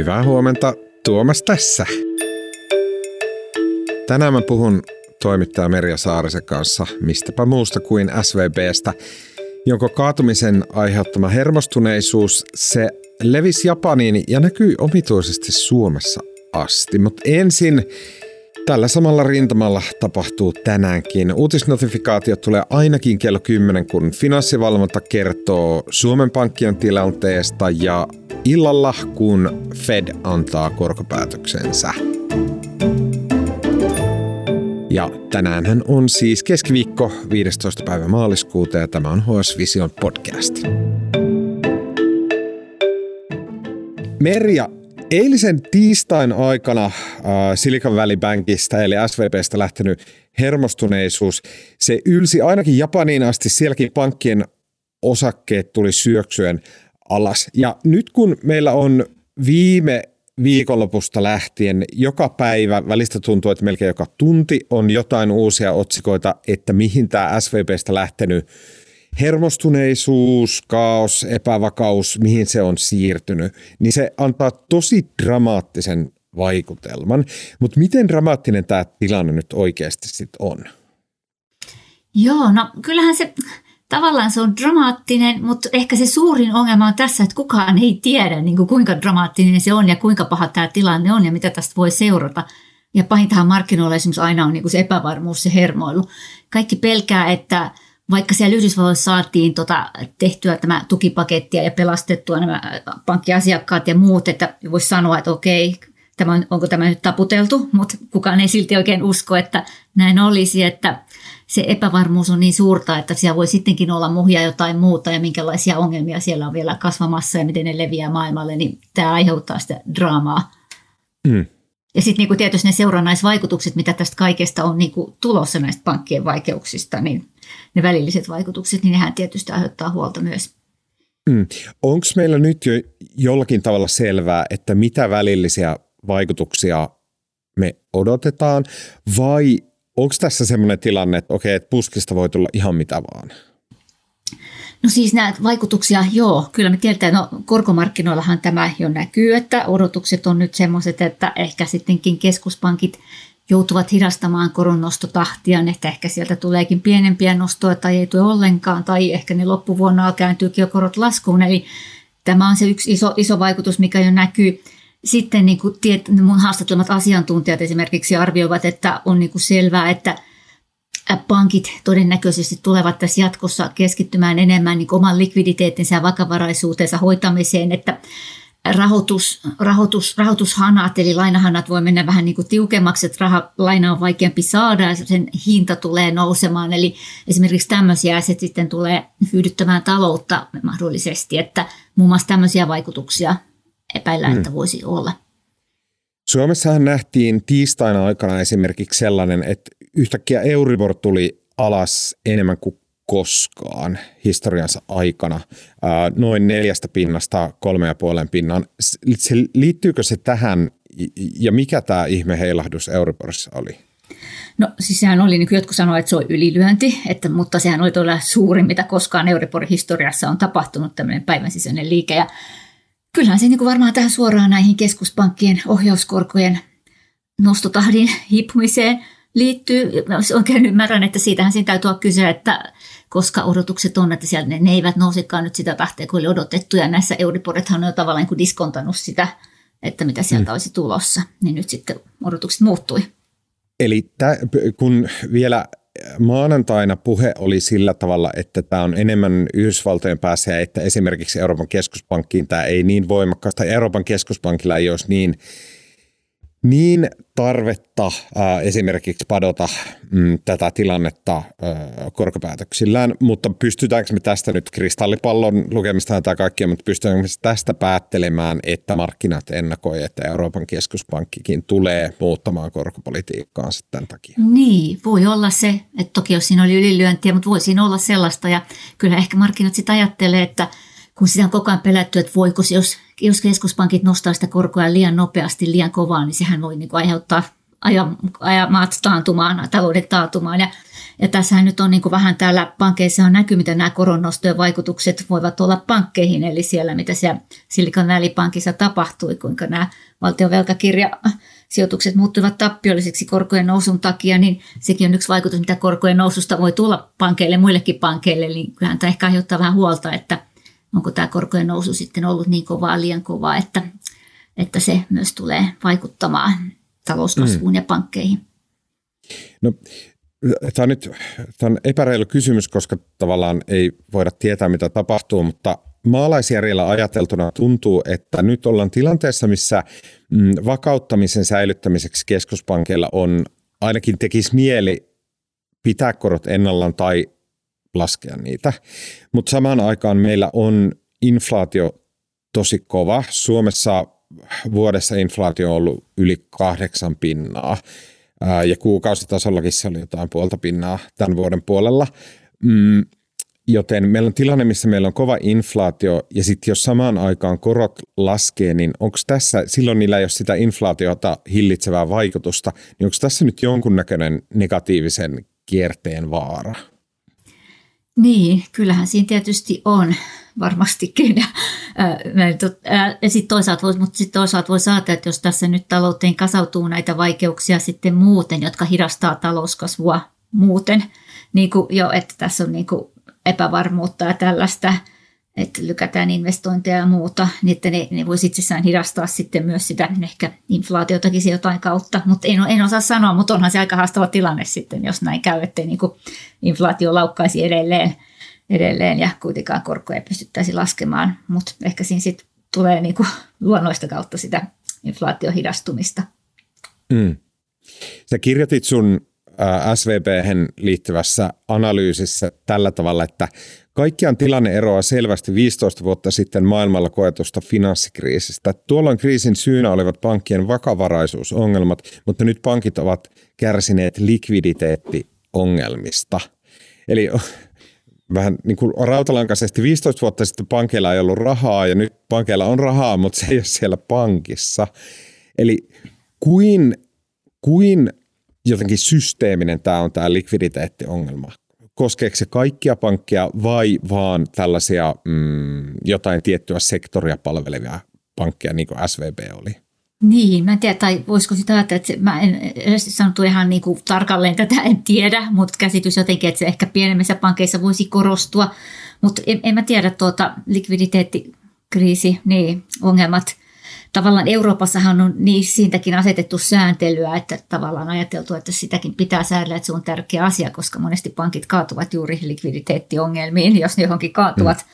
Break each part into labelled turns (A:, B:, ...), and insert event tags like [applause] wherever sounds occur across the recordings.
A: Hyvää huomenta, Tuomas tässä. Tänään mä puhun toimittaja Merja Saarisen kanssa mistäpä muusta kuin SVBstä, jonka kaatumisen aiheuttama hermostuneisuus se levisi Japaniin ja näkyy omituisesti Suomessa asti. Mutta ensin Tällä samalla rintamalla tapahtuu tänäänkin. Uutisnotifikaatiot tulee ainakin kello 10, kun finanssivalvonta kertoo Suomen pankkien tilanteesta ja illalla, kun Fed antaa korkopäätöksensä. Ja tänäänhän on siis keskiviikko 15. päivä maaliskuuta ja tämä on HS Vision podcast. Merja Eilisen tiistain aikana äh, Silicon Valley Bankista eli SVPstä lähtenyt hermostuneisuus, se ylsi ainakin Japaniin asti, sielläkin pankkien osakkeet tuli syöksyen alas. Ja nyt kun meillä on viime viikonlopusta lähtien joka päivä, välistä tuntuu, että melkein joka tunti on jotain uusia otsikoita, että mihin tämä SVPstä lähtenyt hermostuneisuus, kaos, epävakaus, mihin se on siirtynyt, niin se antaa tosi dramaattisen vaikutelman. Mutta miten dramaattinen tämä tilanne nyt oikeasti sitten on?
B: Joo, no kyllähän se tavallaan se on dramaattinen, mutta ehkä se suurin ongelma on tässä, että kukaan ei tiedä niin kuin kuinka dramaattinen se on ja kuinka paha tämä tilanne on ja mitä tästä voi seurata. Ja pahintahan markkinoilla esimerkiksi aina on niin kuin se epävarmuus, se hermoilu. Kaikki pelkää, että vaikka siellä Yhdysvalloissa saatiin tota, tehtyä tämä tukipakettia ja pelastettua nämä pankkiasiakkaat ja muut, että voisi sanoa, että okei, tämä on, onko tämä nyt taputeltu, mutta kukaan ei silti oikein usko, että näin olisi, että se epävarmuus on niin suurta, että siellä voi sittenkin olla muhia jotain muuta ja minkälaisia ongelmia siellä on vielä kasvamassa ja miten ne leviää maailmalle, niin tämä aiheuttaa sitä draamaa. Mm. Ja sitten niin tietysti ne seurannaisvaikutukset, mitä tästä kaikesta on niin tulossa näistä pankkien vaikeuksista, niin ne välilliset vaikutukset, niin nehän tietysti aiheuttaa huolta myös.
A: Mm. Onko meillä nyt jo jollakin tavalla selvää, että mitä välillisiä vaikutuksia me odotetaan, vai onko tässä sellainen tilanne, että okei, että puskista voi tulla ihan mitä vaan?
B: No siis näitä vaikutuksia, joo, kyllä me tiedetään, no korkomarkkinoillahan tämä jo näkyy, että odotukset on nyt semmoiset, että ehkä sittenkin keskuspankit joutuvat hidastamaan koronnostotahtia, että ehkä sieltä tuleekin pienempiä nostoja tai ei tule ollenkaan, tai ehkä ne loppuvuonna kääntyykin jo korot laskuun. Eli tämä on se yksi iso, iso vaikutus, mikä jo näkyy. Sitten niin kuin tiet, mun haastattelemat asiantuntijat esimerkiksi arvioivat, että on niin kuin selvää, että pankit todennäköisesti tulevat tässä jatkossa keskittymään enemmän niin oman likviditeettinsä ja vakavaraisuutensa hoitamiseen, että rahoitus, rahoitus, rahoitushanat, eli lainahanat voi mennä vähän niin kuin tiukemmaksi, että raha, laina on vaikeampi saada ja sen hinta tulee nousemaan. Eli esimerkiksi tämmöisiä se sitten tulee hyödyttämään taloutta mahdollisesti, että muun muassa tämmöisiä vaikutuksia epäillään, hmm. että voisi olla.
A: Suomessahan nähtiin tiistaina aikana esimerkiksi sellainen, että yhtäkkiä Euribor tuli alas enemmän kuin koskaan historiansa aikana noin neljästä pinnasta kolme ja puolen pinnan. Se, liittyykö se tähän ja mikä tämä ihme heilahdus Euriborissa oli?
B: No siis sehän oli, niin kuin jotkut sanoivat, että se on ylilyönti, että, mutta sehän oli todella suurin, mitä koskaan Euriborin historiassa on tapahtunut tämmöinen päivän sisäinen liike. Ja kyllähän se niin kuin varmaan tähän suoraan näihin keskuspankkien ohjauskorkojen nostotahdin hiipumiseen liittyy. Oikein ymmärrän, että siitähän siinä täytyy olla kyse, että koska odotukset on, että siellä ne, ne eivät nousekaan nyt sitä tahtia kuin oli odotettu, ja näissä Euriborethan on jo tavallaan niin diskontannut sitä, että mitä sieltä mm. olisi tulossa, niin nyt sitten odotukset muuttui.
A: Eli tä, kun vielä maanantaina puhe oli sillä tavalla, että tämä on enemmän Yhdysvaltojen päässä ja että esimerkiksi Euroopan keskuspankkiin tämä ei niin voimakkaasta, Euroopan keskuspankilla ei olisi niin niin tarvetta ää, esimerkiksi padota mm, tätä tilannetta ää, korkopäätöksillään, mutta pystytäänkö me tästä nyt kristallipallon lukemista tai kaikkia, mutta pystytäänkö me tästä päättelemään, että markkinat ennakoi, että Euroopan keskuspankkikin tulee muuttamaan korkopolitiikkaa sitten takia?
B: Niin, voi olla se, että toki jos siinä oli ylilyöntiä, mutta voi siinä olla sellaista ja kyllä ehkä markkinat sitten ajattelee, että kun sitä on koko ajan pelätty, että voiko se, jos, jos keskuspankit nostaa sitä korkoa liian nopeasti, liian kovaa, niin sehän voi niin kuin aiheuttaa aja, aja maat taantumaan, talouden taantumaan. Ja Ja tässähän nyt on niin kuin vähän täällä pankkeissa on näkyy, mitä nämä koronnostojen vaikutukset voivat olla pankkeihin, eli siellä mitä siellä Silicon Valley Pankissa tapahtui, kuinka nämä valtion velkakirjasijoitukset muuttuivat tappiollisiksi korkojen nousun takia, niin sekin on yksi vaikutus, mitä korkojen noususta voi tulla pankeille, muillekin pankeille, niin kyllähän tämä ehkä aiheuttaa vähän huolta, että onko tämä korkojen nousu sitten ollut niin kovaa, liian kovaa, että, että se myös tulee vaikuttamaan talouskasvuun mm. ja pankkeihin.
A: No, tämä on nyt tämä on epäreilu kysymys, koska tavallaan ei voida tietää, mitä tapahtuu, mutta maalaisjärjellä ajateltuna tuntuu, että nyt ollaan tilanteessa, missä mm, vakauttamisen säilyttämiseksi keskuspankeilla on ainakin tekisi mieli pitää korot ennallaan tai laskea niitä. Mutta samaan aikaan meillä on inflaatio tosi kova. Suomessa vuodessa inflaatio on ollut yli kahdeksan pinnaa ja kuukausitasollakin se oli jotain puolta pinnaa tämän vuoden puolella. Mm, joten meillä on tilanne, missä meillä on kova inflaatio ja sitten jos samaan aikaan korot laskee, niin onko tässä, silloin niillä ei ole sitä inflaatiota hillitsevää vaikutusta, niin onko tässä nyt jonkunnäköinen negatiivisen kierteen vaara?
B: Niin, kyllähän siinä tietysti on varmastikin. Ja sitten toisaalta, voi, mutta sitten toisaalta voi saada, että jos tässä nyt talouteen kasautuu näitä vaikeuksia sitten muuten, jotka hidastaa talouskasvua muuten, niin kuin jo, että tässä on niin kuin epävarmuutta ja tällaista, että lykätään investointeja ja muuta, niin että ne, ne voisi itsessään hidastaa sitten myös sitä ehkä inflaatiotakin jotain kautta. Mutta en, en osaa sanoa, mutta onhan se aika haastava tilanne sitten, jos näin käy, ettei niin kuin inflaatio laukkaisi edelleen, edelleen ja kuitenkaan korkoja pystyttäisi laskemaan. Mutta ehkä siinä sitten tulee niin kuin luonnoista kautta sitä inflaatiohidastumista.
A: Mm. Sä kirjoitit sun svp liittyvässä analyysissä tällä tavalla, että Kaikkiaan tilanne eroaa selvästi 15 vuotta sitten maailmalla koetusta finanssikriisistä. Tuolloin kriisin syynä olivat pankkien vakavaraisuusongelmat, mutta nyt pankit ovat kärsineet likviditeettiongelmista. Eli vähän niin kuin rautalankaisesti 15 vuotta sitten pankeilla ei ollut rahaa ja nyt pankeilla on rahaa, mutta se ei ole siellä pankissa. Eli kuin, kuin jotenkin systeeminen tämä on tämä likviditeettiongelma? koskeeko se kaikkia pankkeja vai vaan tällaisia mm, jotain tiettyä sektoria palvelevia pankkeja, niin kuin SVB oli?
B: Niin, mä en tiedä, tai voisiko sitä ajatella, että mä en edes sanottu ihan niin kuin tarkalleen tätä, en tiedä, mutta käsitys jotenkin, että se ehkä pienemmissä pankeissa voisi korostua, mutta en, en mä tiedä tuota likviditeettikriisi, niin ongelmat tavallaan Euroopassahan on niin siitäkin asetettu sääntelyä, että tavallaan ajateltu, että sitäkin pitää säädellä, että se on tärkeä asia, koska monesti pankit kaatuvat juuri likviditeettiongelmiin, jos ne johonkin kaatuvat. Mm.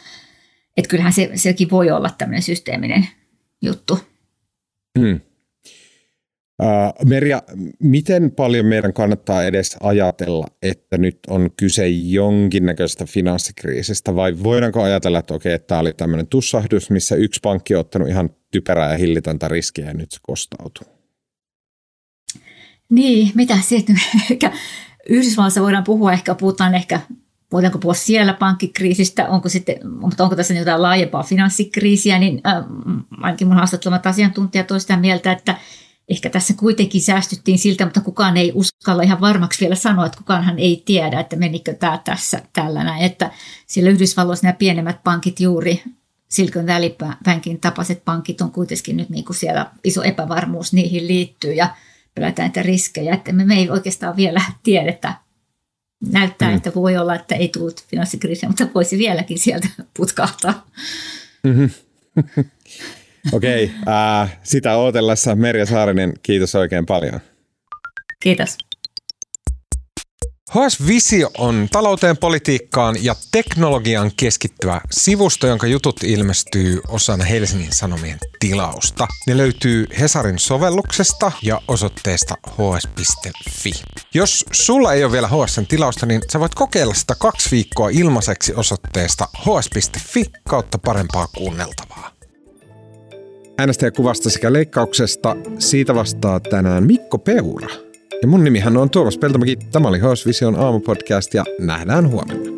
B: Että kyllähän se, sekin voi olla tämmöinen systeeminen juttu.
A: Mm. Uh, Merja, miten paljon meidän kannattaa edes ajatella, että nyt on kyse jonkinnäköisestä finanssikriisistä, vai voidaanko ajatella, että okei, että tämä oli tämmöinen tussahdus, missä yksi pankki on ottanut ihan typerää ja hillitöntä riskiä ja nyt se kostautuu?
B: Niin, mitä sitten? [laughs] Yhdysvalloissa voidaan puhua, ehkä puhutaan ehkä, voidaanko puhua siellä pankkikriisistä, onko, sitten, mutta onko tässä jotain laajempaa finanssikriisiä, niin äh, ainakin mun haastattelemat asiantuntijat ovat sitä mieltä, että ehkä tässä kuitenkin säästyttiin siltä, mutta kukaan ei uskalla ihan varmaksi vielä sanoa, että kukaanhan ei tiedä, että menikö tämä tässä tällä näin. Että siellä Yhdysvalloissa nämä pienemmät pankit juuri, Silicon Valley Bankin tapaiset pankit on kuitenkin nyt niin kuin siellä iso epävarmuus niihin liittyy ja pelätään niitä riskejä, että me, me ei oikeastaan vielä [laughs] tiedetä. Näyttää, mm. että voi olla, että ei tullut finanssikriisiä, mutta voisi vieläkin sieltä [laughs] putkahtaa. Mm-hmm. [laughs]
A: Okei, okay, äh, sitä ootellessa Merja Saarinen, kiitos oikein paljon.
B: Kiitos.
C: HS Visio on talouteen, politiikkaan ja teknologiaan keskittyvä sivusto, jonka jutut ilmestyy osana Helsingin Sanomien tilausta. Ne löytyy Hesarin sovelluksesta ja osoitteesta hs.fi. Jos sulla ei ole vielä HSn tilausta, niin sä voit kokeilla sitä kaksi viikkoa ilmaiseksi osoitteesta hs.fi kautta parempaa kuunneltavaa.
A: Äänestäjäkuvasta sekä leikkauksesta siitä vastaa tänään Mikko Peura. Ja mun nimihän on Tuomas Peltomäki. Tämä oli HS Vision aamupodcast ja nähdään huomenna.